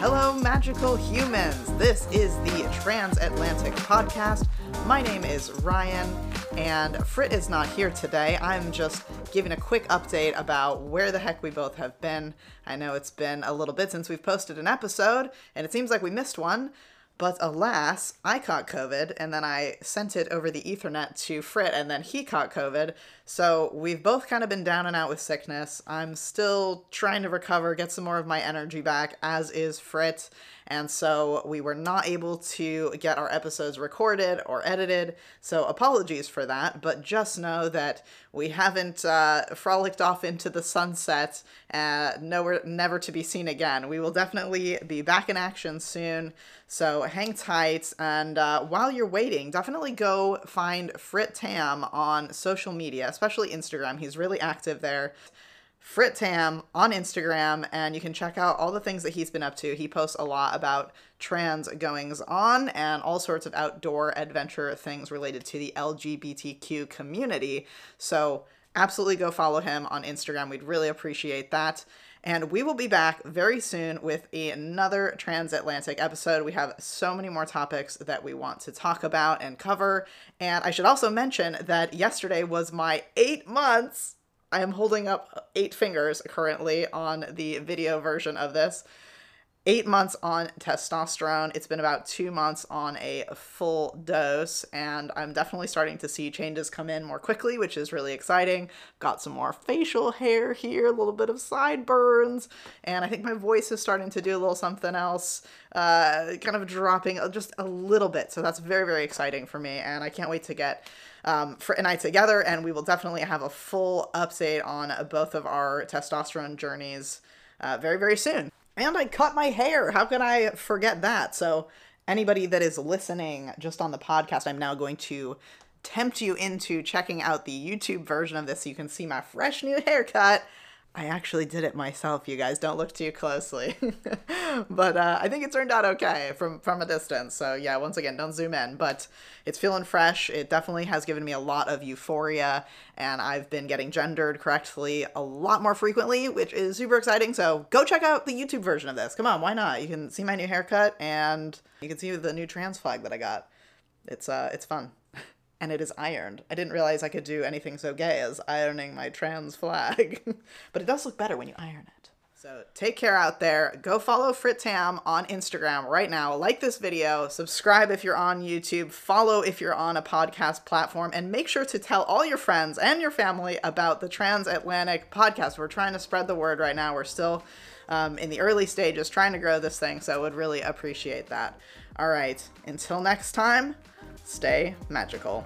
Hello, magical humans. This is the Transatlantic Podcast. My name is Ryan, and Frit is not here today. I'm just giving a quick update about where the heck we both have been. I know it's been a little bit since we've posted an episode, and it seems like we missed one. But alas, I caught COVID and then I sent it over the Ethernet to Frit and then he caught COVID. So we've both kind of been down and out with sickness. I'm still trying to recover, get some more of my energy back, as is Frit. And so we were not able to get our episodes recorded or edited. So apologies for that. But just know that we haven't uh, frolicked off into the sunset, uh, nowhere, never to be seen again. We will definitely be back in action soon. So hang tight. And uh, while you're waiting, definitely go find Frit Tam on social media, especially Instagram. He's really active there. Frit Tam on Instagram, and you can check out all the things that he's been up to. He posts a lot about trans goings on and all sorts of outdoor adventure things related to the LGBTQ community. So, absolutely go follow him on Instagram. We'd really appreciate that. And we will be back very soon with another transatlantic episode. We have so many more topics that we want to talk about and cover. And I should also mention that yesterday was my eight months I am holding up eight fingers currently on the video version of this. Eight months on testosterone. It's been about two months on a full dose, and I'm definitely starting to see changes come in more quickly, which is really exciting. Got some more facial hair here, a little bit of sideburns, and I think my voice is starting to do a little something else, uh, kind of dropping just a little bit. So that's very, very exciting for me, and I can't wait to get um, Frit and I together, and we will definitely have a full update on both of our testosterone journeys uh, very, very soon. And I cut my hair. How can I forget that? So, anybody that is listening just on the podcast, I'm now going to tempt you into checking out the YouTube version of this so you can see my fresh new haircut I actually did it myself, you guys. Don't look too closely. but uh, I think it turned out okay from, from a distance. So, yeah, once again, don't zoom in. But it's feeling fresh. It definitely has given me a lot of euphoria. And I've been getting gendered correctly a lot more frequently, which is super exciting. So, go check out the YouTube version of this. Come on, why not? You can see my new haircut and you can see the new trans flag that I got. It's, uh, it's fun and it is ironed. I didn't realize I could do anything so gay as ironing my trans flag. but it does look better when you iron it. So take care out there. Go follow Frit Tam on Instagram right now. Like this video, subscribe if you're on YouTube, follow if you're on a podcast platform, and make sure to tell all your friends and your family about the Transatlantic podcast. We're trying to spread the word right now. We're still um, in the early stages trying to grow this thing, so I would really appreciate that. All right, until next time, stay magical.